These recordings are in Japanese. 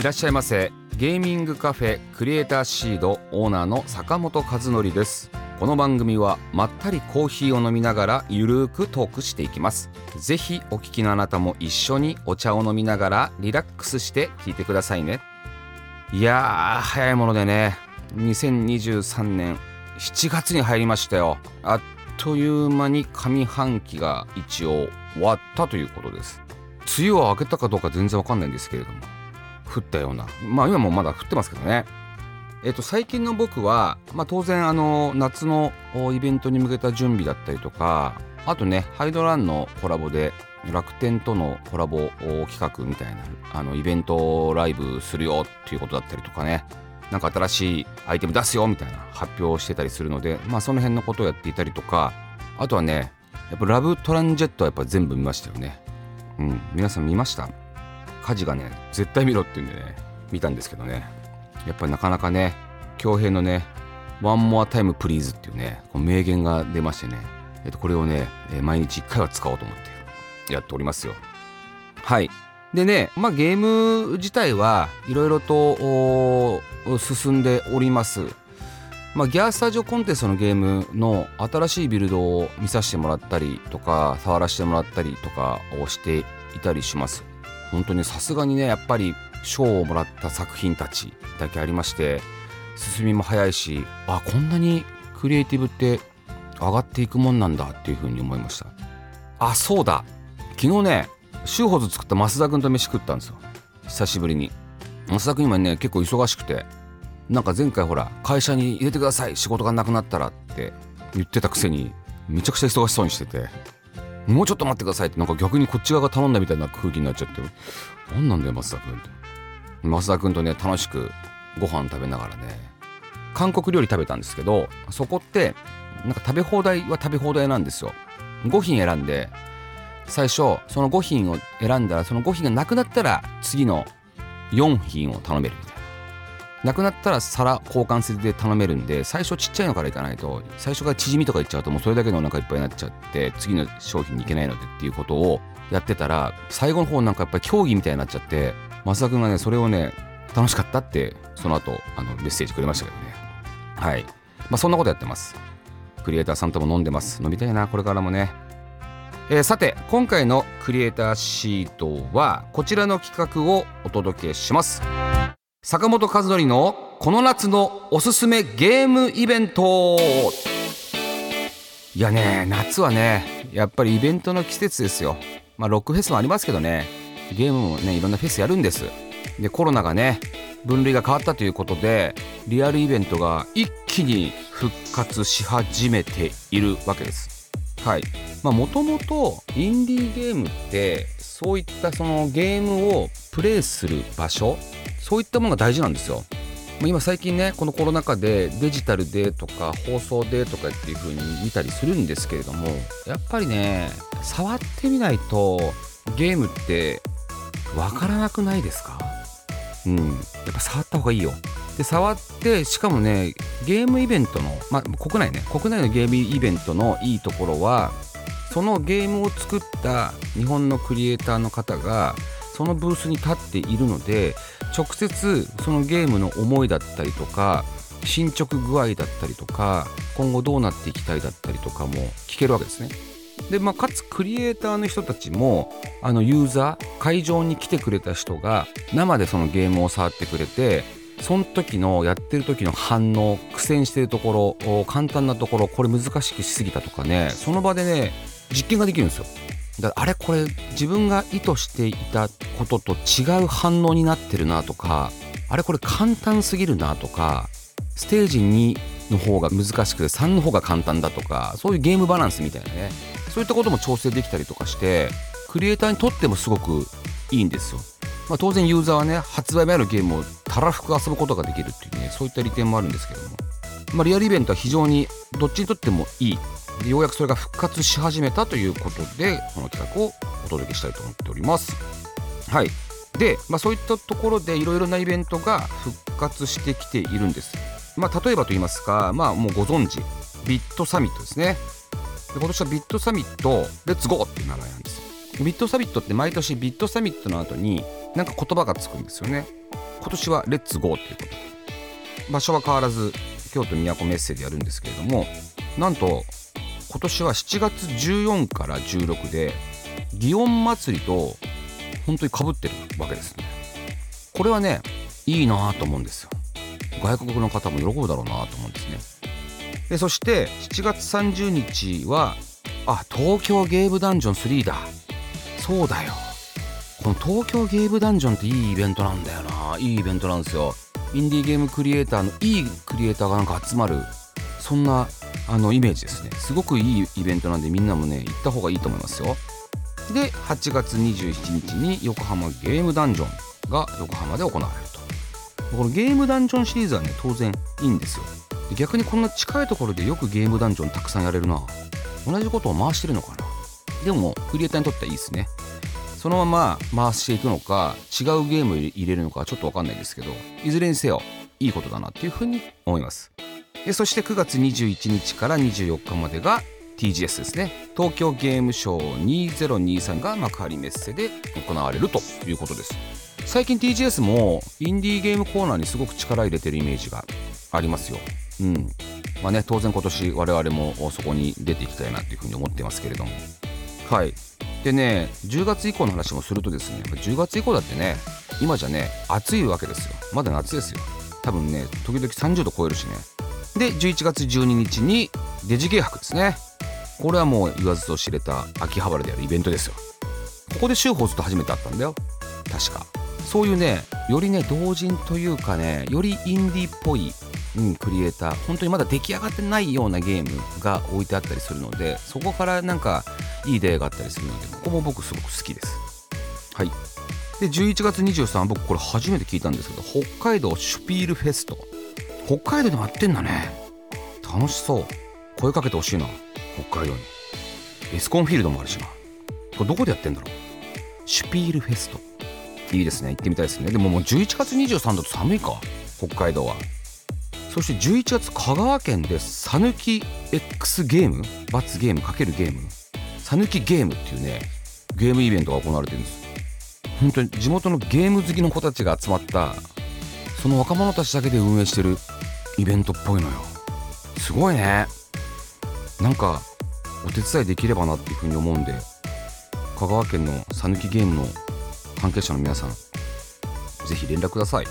いらっしゃいませ。ゲーミングカフェクリエイターシードオーナーの坂本和則です。この番組はまったりコーヒーを飲みながらゆるーくトークしていきます。ぜひお聞きのあなたも一緒にお茶を飲みながらリラックスして聞いてくださいね。いやー早いものでね。2023年7月に入りましたよ。あっという間に上半期が一応終わったということです。梅雨は明けたかどうか全然わかんないんですけれども。降ったような。まあ今もまだ降ってますけどね。えっと、最近の僕は、まあ、当然あの夏のイベントに向けた準備だったりとかあとねハイドランのコラボで楽天とのコラボ企画みたいなあのイベントライブするよっていうことだったりとかね。なんか新しいアイテム出すよみたいな発表をしてたりするのでまあその辺のことをやっていたりとかあとはねやっぱラブトランジットはやっぱ全部見ましたよね。うん。皆さん見ました？家事がね絶対見ろって言うんでね見たんですけどね。やっぱりなかなかね恭平のね「 One more time please っていうねこの名言が出ましてね、えっと、これをね、毎日1回は使おうと思ってやっておりますよ。はい。でねまあゲーム自体はいろいろと進んでおります。まあ、ギャースタジオコンテストのゲームの新しいビルドを見させてもらったりとか触らせてもらったりとかをしていたりします。本当にさすがにねやっぱり賞をもらった作品たちだけありまして進みも早いしあこんなにクリエイティブって上がっていくもんなんだっていうふうに思いました。あそうだ。昨日ねシューホズ作った増田君と飯食ったんですよ。久しぶりに。増田君今ね結構忙しくてなんか前回ほら会社に入れてください。仕事がなくなったらって言ってたくせにめちゃくちゃ忙しそうにしてて。もうちょっと待ってくださいってなんか逆にこっち側が頼んだみたいな空気になっちゃって。何なんだよ増田君って。増田君とね楽しくご飯食べながらね韓国料理食べたんですけどそこってなんか食べ放題は食べ放題なんですよ。5品選んで最初その5品を選んだらその5品がなくなったら次の4品を頼めるみたいなくなったら皿交換制で頼めるんで最初ちっちゃいのからいかないと最初からチヂミとかいっちゃうともうそれだけでお腹いっぱいになっちゃって次の商品に行けないのでっていうことをやってたら最後の方なんかやっぱり競技みたいになっちゃって増田君がねそれをね楽しかったってその後あのメッセージくれましたけどね。はい。まあそんなことやってます。クリエイターさんとも飲んでます。飲みたいなこれからもね。えー、さて今回のクリエイターシートはこちらの企画をお届けします。坂本和則のこの夏のおすすめゲームイベント。いやね夏はねやっぱりイベントの季節ですよ。まあロックフェスもありますけどね。ゲームもねいろんなフェスやるんです。でコロナがね分類が変わったということでリアルイベントが一気に復活し始めているわけです。はい。まあもともとインディーゲームってそういったそのゲームをプレイする場所そういったものが大事なんですよ。今最近ねこのコロナ禍でデジタルでとか放送でとかっていう風に見たりするんですけれどもやっぱりね触ってみないとゲームってわからなくないですか？うん。やっぱ触った方がいいよ。で触ってしかもねゲームイベントのまあ国内ね国内のゲームイベントのいいところはそのゲームを作った日本のクリエイターの方がそのブースに立っているので直接そのゲームの思いだったりとか進捗具合だったりとか今後どうなっていきたいだったりとかも聞けるわけですね。でまあ、かつクリエイターの人たちもあのユーザー会場に来てくれた人が生でそのゲームを触ってくれてその時のやってる時の反応苦戦してるところ簡単なところこれ難しくしすぎたとかねその場でね実験ができるんですよ。だあれこれ自分が意図していたことと違う反応になってるなとかあれこれ簡単すぎるなとかステージ2の方が難しくて3の方が簡単だとかそういうゲームバランスみたいなねそういったことも調整できたりとかしてクリエイターにとってもすごくいいんですよ。まあ、当然ユーザーはね発売前のゲームをたらふく遊ぶことができるっていうねそういった利点もあるんですけども、まあ、リアルイベントは非常にどっちにとってもいいようやくそれが復活し始めたということでこの企画をお届けしたいと思っております。はい。で、まあ、そういったところでいろいろなイベントが復活してきているんです。まあ例えばと言いますかまあもうご存知ビットサミットですね。で今年はビットサミットレッツゴーっていう名前なんです。ビットサミットって毎年ビットサミットの後になんか言葉がつくんですよね。今年はレッツゴーっていうこと場所は変わらず京都都メッセでやるんですけれどもなんと今年は7月14から16で祇園祭りと本当にかぶってるわけですね。これはねいいなと思うんですよ。外国の方も喜ぶだろうなと思うんですね。でそして7月30日はあ東京ゲームダンジョン3だ。そうだよ。この東京ゲームダンジョンっていいイベントなんだよな。いいイベントなんですよ。インディーゲームクリエイターのいいクリエイターがなんか集まるそんなあのイメージですね。すごくいいイベントなんでみんなもね行った方がいいと思いますよ。で8月27日に横浜ゲームダンジョンが横浜で行われると。このゲームダンジョンシリーズはね当然いいんですよ。逆にこんな近いところでよくゲームダンジョンたくさんやれるな。同じことを回してるのかな。でもクリエイターにとってはいいですね。そのまま回していくのか違うゲーム入れるのかちょっと分かんないですけどいずれにせよいいことだなっていうふうに思います。でそして9月21日から24日までが TGS ですね。東京ゲームショー2023が幕張メッセで行われるということです。最近 TGS もインディーゲームコーナーにすごく力入れてるイメージがありますよ。うん。まあね当然今年我々もそこに出ていきたいなっていうふうに思ってますけれども。はい。でね10月以降の話もするとですね10月以降だってね今じゃね暑いわけですよ。まだ夏ですよ。多分ね時々30度超えるしね。で11月12日にデジゲー博ですね。これはもう言わずと知れた秋葉原でやるイベントですよ。ここで週報ずっと初めてあったんだよ。確か。そういうねよりね同人というかねよりインディっぽい、うん、クリエイター。本当にまだ出来上がってないようなゲームが置いてあったりするのでそこからなんかいい出会いがあったりするのでここも僕すごく好きです。はい。で11月23僕これ初めて聞いたんですけど北海道シュピールフェスト。北海道でもやってんだね。楽しそう。声かけてほしいな。北海道に。エスコンフィールドもあるしな。これどこでやってんだろう。シュピールフェスト。いいですね。行ってみたいですね。でももう11月23度と寒いか。北海道は。そして11月香川県でさぬき X ゲーム？罰ゲーム？かけるゲーム？さぬきゲームっていうねゲームイベントが行われてるんです。本当に地元のゲーム好きの子たちが集まったその若者たちだけで運営してるイベントっぽいのよ。すごいね。なんかお手伝いできればなっていうふうに思うんで香川県のさぬきゲームの関係者の皆さん是非連絡ください。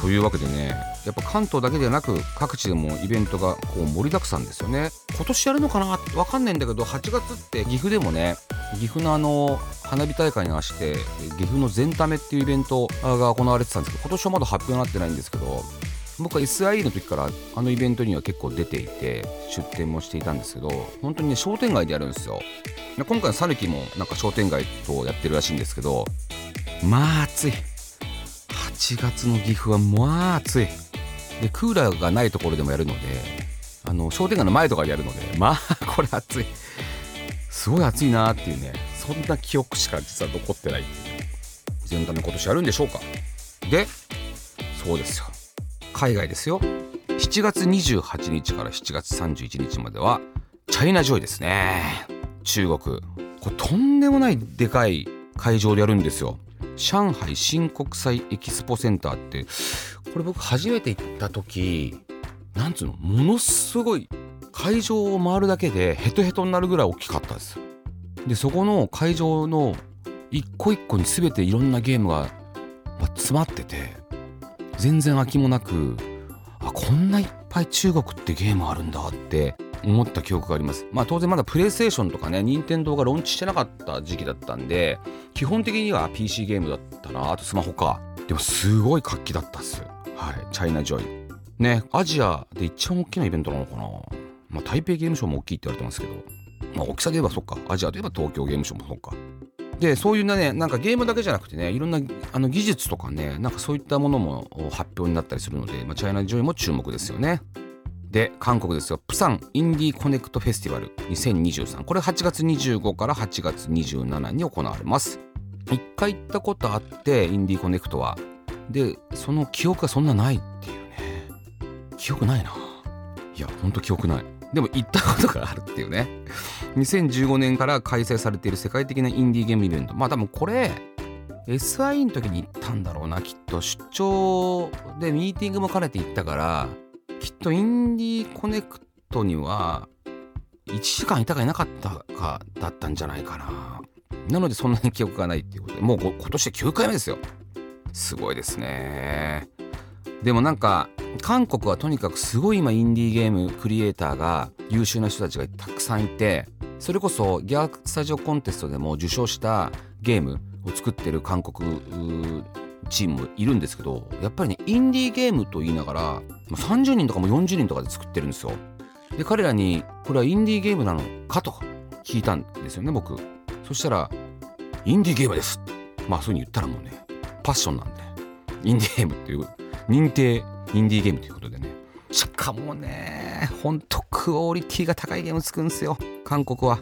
というわけでねやっぱ関東だけでなく各地でもイベントがこう盛りだくさんですよね。今年やるのかな？わかんないんだけど8月って岐阜でもね岐阜のあの花火大会に合わせて岐阜の全ためっていうイベントが行われてたんですけど今年はまだ発表になってないんですけど僕は SIE の時からあのイベントには結構出ていて出店もしていたんですけど本当にね商店街でやるんですよ。今回のサルキもなんか商店街とやってるらしいんですけどまあ暑い。8月の岐阜はまあ暑い。でクーラーがないところでもやるのであの商店街の前とかでやるのでまあこれ暑い。すごい暑いなっていうねそんな記憶しか実は残ってないっていう全ため今年やるんでしょうか。でそうですよ。海外ですよ。7月28日から7月31日まではチャイナジョイですね。中国。これとんでもないでかい会場でやるんですよ。上海新国際エキスポセンターってこれ僕初めて行った時なんつうのものすごい会場を回るだけでヘトヘトになるぐらい大きかったです。でそこの会場の一個一個に全ていろんなゲームが、詰まってて全然空きもなくあこんないっぱい中国ってゲームあるんだって思った記憶があります。まあ当然まだプレイステーションとかね、任天堂がローンチしてなかった時期だったんで、基本的には PC ゲームだったな、あとスマホか。でもすごい活気だったっす。はい、チャイナジョイ。ね、アジアで一番大きなイベントなのかな。まあ台北ゲームショウも大きいって言われてますけど、まあ大きさで言えばそっか、アジアで言えば東京ゲームショウもそっか。でそういうねなんかゲームだけじゃなくてねいろんなあの技術とかねなんかそういったものも発表になったりするので、まあ、チャイナジョイも注目ですよね。で韓国ですよ。プサンインディーコネクトフェスティバル2023これ8月25から8月27に行われます。一回行ったことあってインディーコネクトは。でその記憶がそんなないっていうね。記憶ないな。いやほんと記憶ない。でも行ったことがあるっていうね。2015年から開催されている世界的なインディーゲームイベント。まあ多分これ SI の時に行ったんだろうなきっと。出張でミーティングも兼ねて行ったからきっとインディーコネクトには1時間いたかいなかったかだったんじゃないかな。なのでそんなに記憶がないっていうことでもう今年で9回目ですよ。すごいですね。でもなんか韓国はとにかくすごい今インディーゲームクリエイターが優秀な人たちがたくさんいてそれこそギャースタジオコンテストでも受賞したゲームを作ってる韓国チームもいるんですけどやっぱりねインディーゲームと言いながら30人とかも40人とかで作ってるんですよ。で彼らにこれはインディーゲームなのかと聞いたんですよね僕。そしたらインディーゲームです。まあそういうふうに言ったらもうねパッションなんで。インディーゲームっていう認定インディーゲームということでね。しかもねほんとクオリティが高いゲーム作るんですよ。韓国は。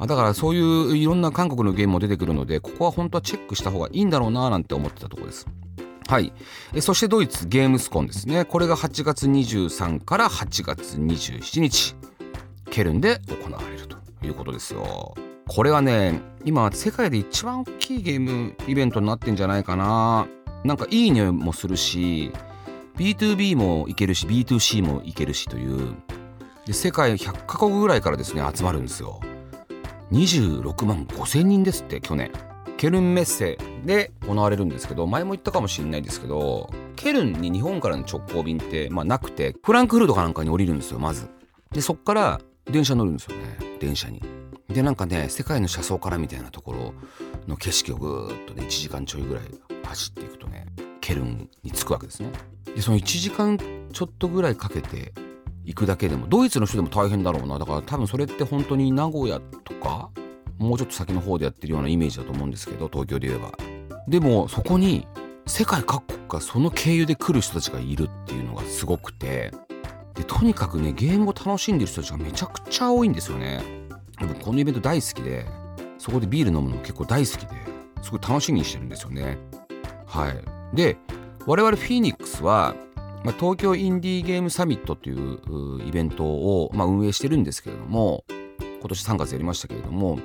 だからそういういろんな韓国のゲームも出てくるのでここは本当はチェックした方がいいんだろうななんて思ってたところです。はい。えそしてドイツゲームスコンですね。これが8月23から8月27日ケルンで行われるということですよ。これはね今世界で一番大きいゲームイベントになってんじゃないかな。なんかいい匂いもするし B2B もいけるし B2C もいけるしという。で世界100カ国ぐらいからですね集まるんですよ。26万5千人ですって去年。ケルンメッセで行われるんですけど前も言ったかもしれないですけどケルンに日本からの直行便って、まあ、なくてフランクフルトかなんかに降りるんですよまず。でそっから電車乗るんですよね。電車に。でなんかね世界の車窓からみたいなところの景色をぐーっとね1時間ちょいぐらい走っていくとねケルンに着くわけですね。でその1時間ちょっとぐらいかけて行くだけでもドイツの人でも大変だろうな。だから多分それって本当に名古屋とかもうちょっと先の方でやってるようなイメージだと思うんですけど東京で言えば。でもそこに世界各国からその経由で来る人たちがいるっていうのがすごくて。でとにかくねゲームを楽しんでる人たちがめちゃくちゃ多いんですよね。僕このイベント大好きでそこでビール飲むの結構大好きですごい楽しみにしてるんですよね。はい。で我々フィニックスは、まあ、東京インディーゲームサミットというイベントを、まあ、運営してるんですけれども今年3月やりましたけれども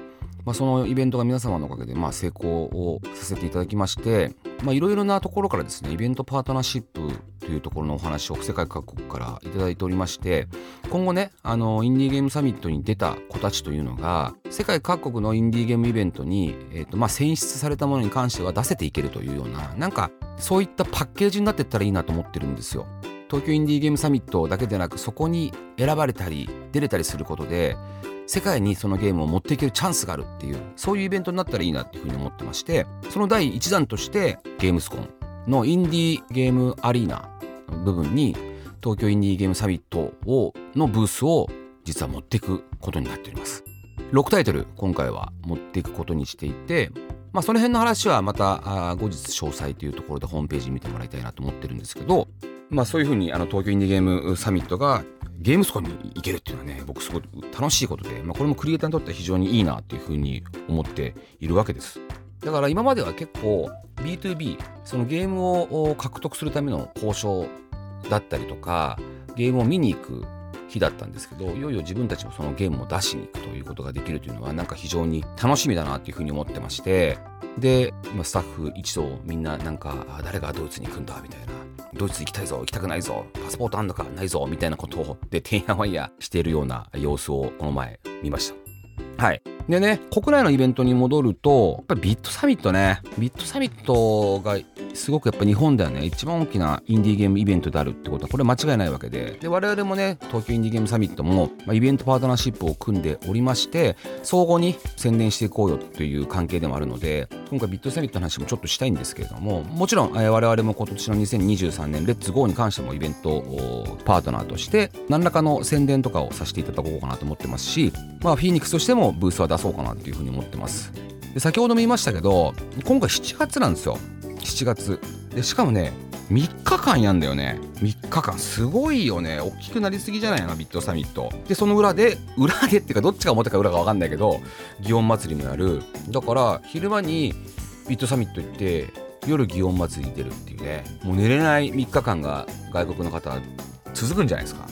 まあ、そのイベントが皆様のおかげでまあ成功をさせていただきましていろいろなところからですねイベントパートナーシップというところのお話を世界各国から頂いておりまして今後ねあのインディーゲームサミットに出た子たちというのが世界各国のインディーゲームイベントに、えーとまあ、選出されたものに関しては出せていけるというようななんかそういったパッケージになっていったらいいなと思ってるんですよ。東京インディーゲームサミットだけでなくそこに選ばれたり出れたりすることで世界にそのゲームを持っていけるチャンスがあるっていうそういうイベントになったらいいなっていうふうに思ってましてその第1弾としてゲームスコンのインディーゲームアリーナの部分に東京インディーゲームサミットをのブースを実は持っていくことになっております。6タイトル今回は持っていくことにしていてまあその辺の話はまた後日詳細というところでホームページ見てもらいたいなと思ってるんですけどまあそういうふうにあの東京インディーゲームサミットがゲームスコに行けるっていうのはね僕すごい楽しいことで、まあ、これもクリエイターにとっては非常にいいなっていうふうに思っているわけです。だから今までは結構 B2B そのゲームを獲得するための交渉だったりとかゲームを見に行く日だったんですけどいよいよ自分たちもそのゲームを出しに行くということができるというのはなんか非常に楽しみだなっていうふうに思ってまして。で今スタッフ一同みんななんか誰がドイツに行くんだみたいな。ドイツ行きたいぞ行きたくないぞパスポートあんのかないぞみたいなことをでてんやわんやしているような様子をこの前見ました。はい。でね国内のイベントに戻るとやっぱりビットサミットね。ビットサミットがすごくやっぱ日本ではね一番大きなインディーゲームイベントであるってことはこれ間違いないわけで。で我々もね東京インディーゲームサミットも、まあ、イベントパートナーシップを組んでおりまして相互に宣伝していこうよという関係でもあるので今回ビットサミットの話もちょっとしたいんですけれどももちろん、えー、我々も今年の2023年レッツゴーに関してもイベントパートナーとして何らかの宣伝とかをさせていただこうかなと思ってますしまあフィーニックスとしてもブースは出そうかなっていうふうに思ってます。で先ほども言いましたけど今回7月なんですよ。7月。でしかもね3日間やんだよね。3日間。すごいよね。大きくなりすぎじゃない？のビットサミット。でその裏で裏でっていうかどっちが表か裏か分かんないけど祇園祭りもやる。だから昼間にビットサミット行って夜祇園祭りに出るっていうね。もう寝れない3日間が外国の方続くんじゃないですか。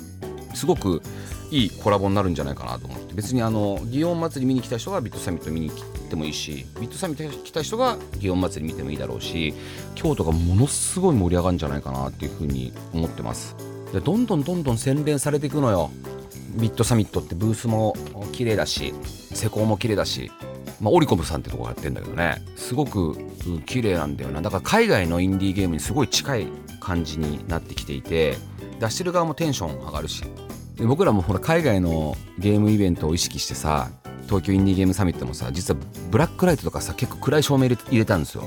すごくいいコラボになるんじゃないかなと思って。別にあの祇園祭り見に来た人がビットサミット見に来てもいいしビットサミット来た人が祇園祭り見てもいいだろうし京都がものすごい盛り上がるんじゃないかなっていうふうに思ってます。でどんどんどんどん洗練されていくのよ。ビットサミットってブースも綺麗だし施工も綺麗だしまあ、オリコムさんってとこがやってんだけどね。すごく、うん、綺麗なんだよな。だから海外のインディーゲームにすごい近い感じになってきていて出してる側もテンション上がるし。で僕らもほら海外のゲームイベントを意識してさ東京インディーゲームサミットもさ実はブラックライトとかさ結構暗い照明入れたんですよ。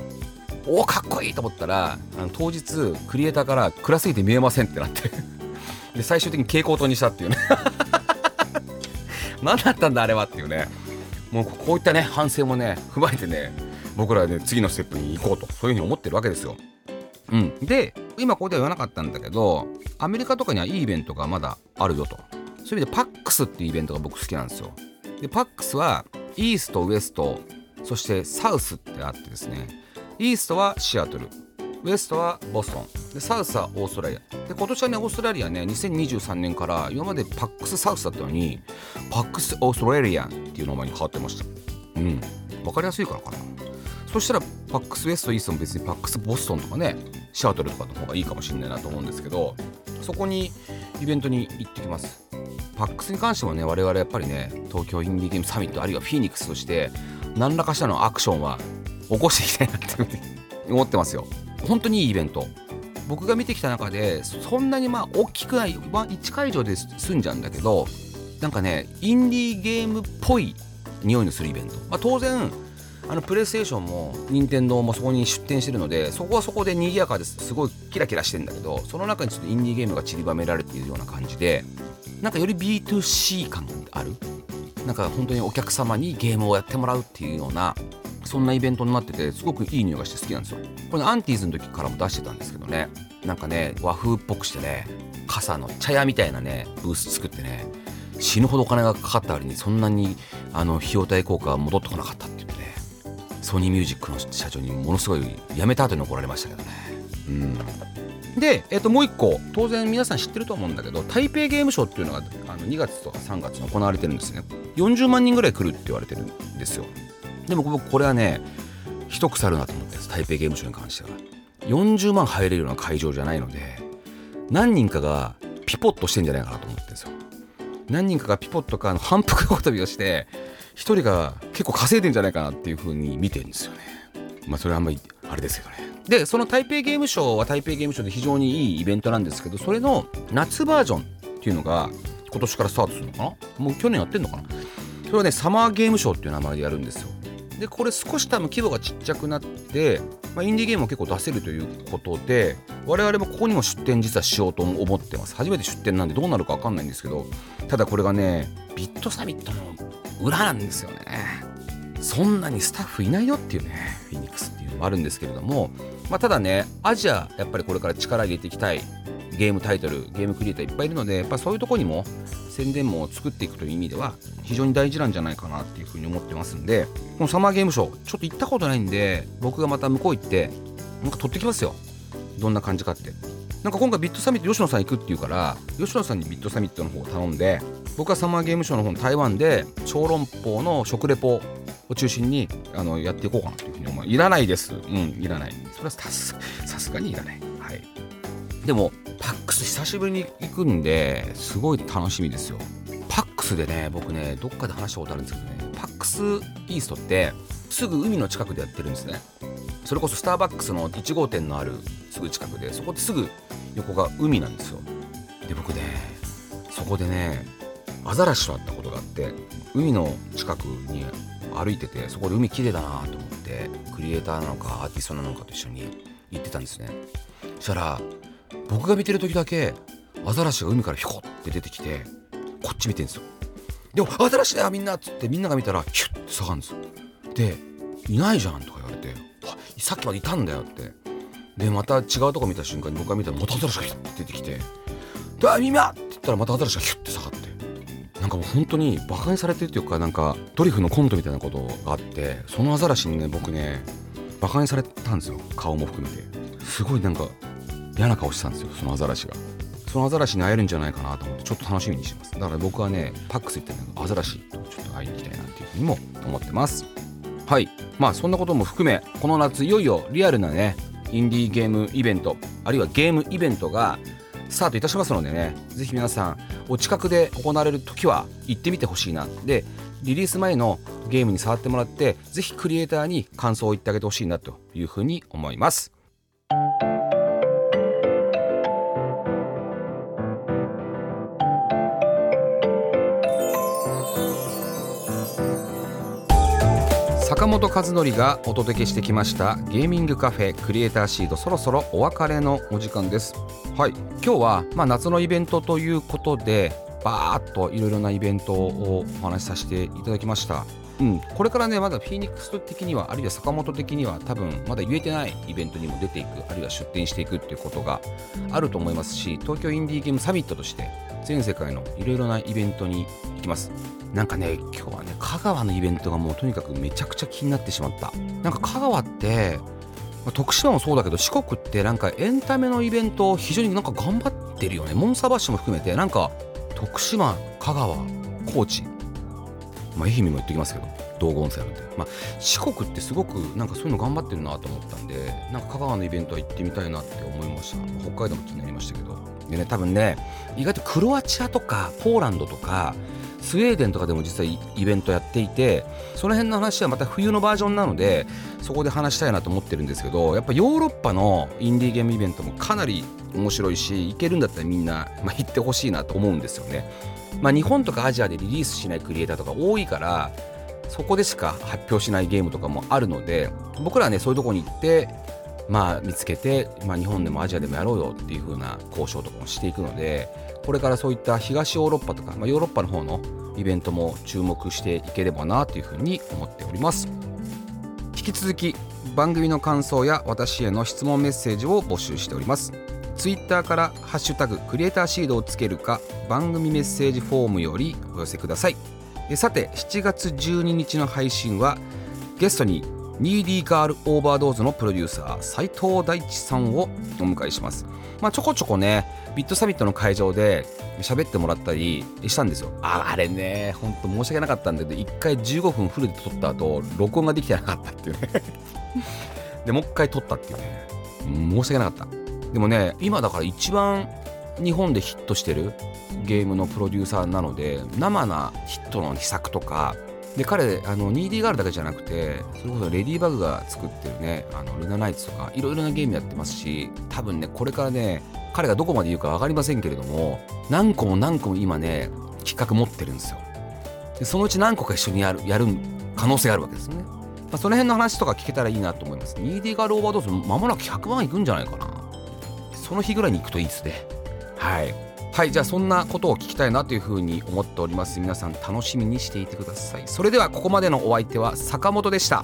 おおかっこいいと思ったらあの当日クリエイターから暗すぎて見えませんってなって。で最終的に蛍光灯にしたっていうね。何だったんだあれはっていうね。もうこういったね反省もね踏まえてね僕らはね次のステップに行こうと。そういうふうに思ってるわけですよ。うん、で今ここでは言わなかったんだけどアメリカとかにはいいイベントがまだあるよと。そういう意味でパックスっていうイベントが僕好きなんですよ。でパックスはイーストウエストそしてサウスってあってですね。イーストはシアトルウエストはボストンでサウスはオーストラリアで今年はねオーストラリアね2023年から今までパックスサウスだったのにパックスオーストラリアンっていう名前に変わってました。うん。分かりやすいからかな。そしたらパックスウエストイーストも別にパックスボストンとかねシアトルとかの方がいいかもしれないなと思うんですけどそこにイベントに行ってきます。パックスに関してもね我々やっぱりね東京インディーゲームサミットあるいはフィニックスとして何らかしらのアクションは起こしていきたいなって 思ってますよ。本当にいいイベント。僕が見てきた中でそんなにまあ大きくない1会場で済んじゃうんだけどなんかねインディーゲームっぽい匂いのするイベント、まあ、当然あのプレイステーションも任天堂もそこに出店してるのでそこはそこで賑やかです。すごいキラキラしてんだけどその中にちょっとインディーゲームが散りばめられているような感じでなんかより B2C 感がある。なんか本当にお客様にゲームをやってもらうっていうようなそんなイベントになっててすごくいい匂いがして好きなんですよ。これ、アンティーズの時からも出してたんですけどね。なんかね和風っぽくしてね傘の茶屋みたいなねブース作ってね死ぬほどお金がかかった割にそんなにあの費用対効果が戻ってこなかったってソニーミュージックの社長にものすごい辞めた後に怒られましたけどね。うん。で、えー、ともう一個当然皆さん知ってると思うんだけど台北ゲームショーっていうのがあの2月とか3月に行われてるんですね。40万人ぐらい来るって言われてるんですよ。でも僕これはね一腐るなと思ってます台北ゲームショーに関しては。40万入れるような会場じゃないので何人かがピポッとしてんじゃないかなと思ってるんですよ。何人かがピポッとかの反復横跳びをして一人が結構稼いでんじゃないかなっていう風に見てるんですよね。まあそれはあんまりあれですけどね。でその台北ゲームショーは台北ゲームショーで非常にいいイベントなんですけどそれの夏バージョンっていうのが今年からスタートするのかな？もう去年やってんのかな？それはねサマーゲームショーっていう名前でやるんですよ。でこれ少し多分規模がちっちゃくなって、まあ、インディーゲームも結構出せるということで我々もここにも出店実はしようと思ってます。初めて出店なんでどうなるか分かんないんですけどただこれがねビットサミットの裏なんですよね。そんなにスタッフいないよっていうねフィニックスっていうのもあるんですけれども、まあ、ただねアジアやっぱりこれから力入れていきたいゲームタイトルゲームクリエイターいっぱいいるのでやっぱそういうとこにも宣伝も作っていくという意味では非常に大事なんじゃないかなっていうふうに思ってますんでこのサマーゲームショーちょっと行ったことないんで僕がまた向こう行ってなんか撮ってきますよ。どんな感じかって。なんか今回ビットサミット吉野さん行くっていうから吉野さんにビットサミットの方を頼んで僕はサマーゲームショーの方台湾で小籠包の食レポを中心にあのやっていこうかなというふうに思う。いらないです。うんいらない。それはさすがにいらない。はいでもパックス久しぶりに行くんですごい楽しみですよ。パックスでね僕ねどっかで話したことあるんですけどね。パックスイーストってすぐ海の近くでやってるんですね。それこそスターバックスの1号店のあるすぐ近くでそこってすぐ横が海なんですよ。で僕ねそこでねアザラシと会ったことがあって海の近くに歩いててそこで海綺麗だなと思ってクリエイターなのかアーティストなのかと一緒に行ってたんですね。そしたら僕が見てる時だけアザラシが海からひょこって出てきてこっち見てんですよ。でもアザラシだよみんなっつってみんなが見たらヒュッて下がるんですよ。でいないじゃん」とか言われて「あさっきまでいたんだよ」って。でまた違うとこ見た瞬間に僕が見たらまたアザラシがヒュッて出てきて「ではみって言ったらまたアザラシがヒュッて下がってかも本当にバカにされてるっていうかなんかドリフのコントみたいなことがあってそのアザラシにね僕ねバカにされたんですよ。顔も含めて。すごいなんか嫌な顔してたんですよそのアザラシが。そのアザラシに会えるんじゃないかなと思ってちょっと楽しみにしてます。だから僕はねパックス行ってねアザラシとちょっと会いに行きたいなっていうふうにも思ってます。はい。まあそんなことも含めこの夏いよいよリアルなねインディーゲームイベントあるいはゲームイベントがスタートいたしますのでねぜひ皆さんお近くで行われる時は行ってみてほしいな。でリリース前のゲームに触ってもらってぜひクリエイターに感想を言ってあげてほしいなというふうに思います。坂本和則がお届けしてきましたゲーミングカフェクリエイターシードそろそろお別れのお時間です。はい今日はまあ夏のイベントということでバーっといろいろなイベントをお話しさせていただきました。うん、これからねまだフィーニックス的にはあるいは坂本的には多分まだ言えてないイベントにも出ていくあるいは出展していくっていうことがあると思いますし東京インディーゲームサミットとして全世界のいろいろなイベントに行きます。なんかね今日はね香川のイベントがもうとにかくめちゃくちゃ気になってしまった。なんか香川って徳島もそうだけど四国ってなんかエンタメのイベント非常になんか頑張ってるよね。モンサバッシュも含めてなんか徳島香川高知まあ愛媛も言ってきますけど道後温泉あるんで、まあ、四国ってすごくなんかそういうの頑張ってるなと思ったんでなんか香川のイベントは行ってみたいなって思いました。北海道も気になりましたけど。でね多分ね意外とクロアチアとかポーランドとかスウェーデンとかでも実はイベントやっていてその辺の話はまた冬のバージョンなのでそこで話したいなと思ってるんですけどやっぱヨーロッパのインディーゲームイベントもかなり面白いし行けるんだったらみんな、まあ、行ってほしいなと思うんですよね。まあ、日本とかアジアでリリースしないクリエイターとか多いからそこでしか発表しないゲームとかもあるので僕らはねそういうとこに行ってまあ見つけて、まあ、日本でもアジアでもやろうよっていう風な交渉とかもしていくのでこれからそういった東ヨーロッパとか、まあ、ヨーロッパの方のイベントも注目していければなというふうに思っております。引き続き番組の感想や私への質問メッセージを募集しております。ツイッターから「ハッシュタグクリエイターシード」をつけるか番組メッセージフォームよりお寄せください。さて7月12日の配信はゲストにニーディーガールオーバードーズのプロデューサー斉藤大地さんをお迎えします。まあちょこちょこねビットサミットの会場で喋ってもらったりしたんですよ。ああれねほんと申し訳なかったんだけど1回15分フルで撮った後録音ができてなかったっていうね。でもう一回撮ったっていうね。申し訳なかった。でもね今だから一番日本でヒットしてるゲームのプロデューサーなので生なヒットの秘策とかで彼あの 2D ガールだけじゃなくてそれこそレディーバグが作ってるねあのルナナイツとかいろいろなゲームやってますし多分ねこれからね彼がどこまで言うか分かりませんけれども何個も何個も今ね企画持ってるんですよ。でそのうち何個か一緒にやるやる可能性があるわけですね、まあ、その辺の話とか聞けたらいいなと思います。2D ガールオーバードーズまもなく100万いくんじゃないかな。その日ぐらいに行くといいですね。はい。はいじゃあそんなことを聞きたいなというふうに思っております。皆さん楽しみにしていてください。それではここまでのお相手は坂本でした。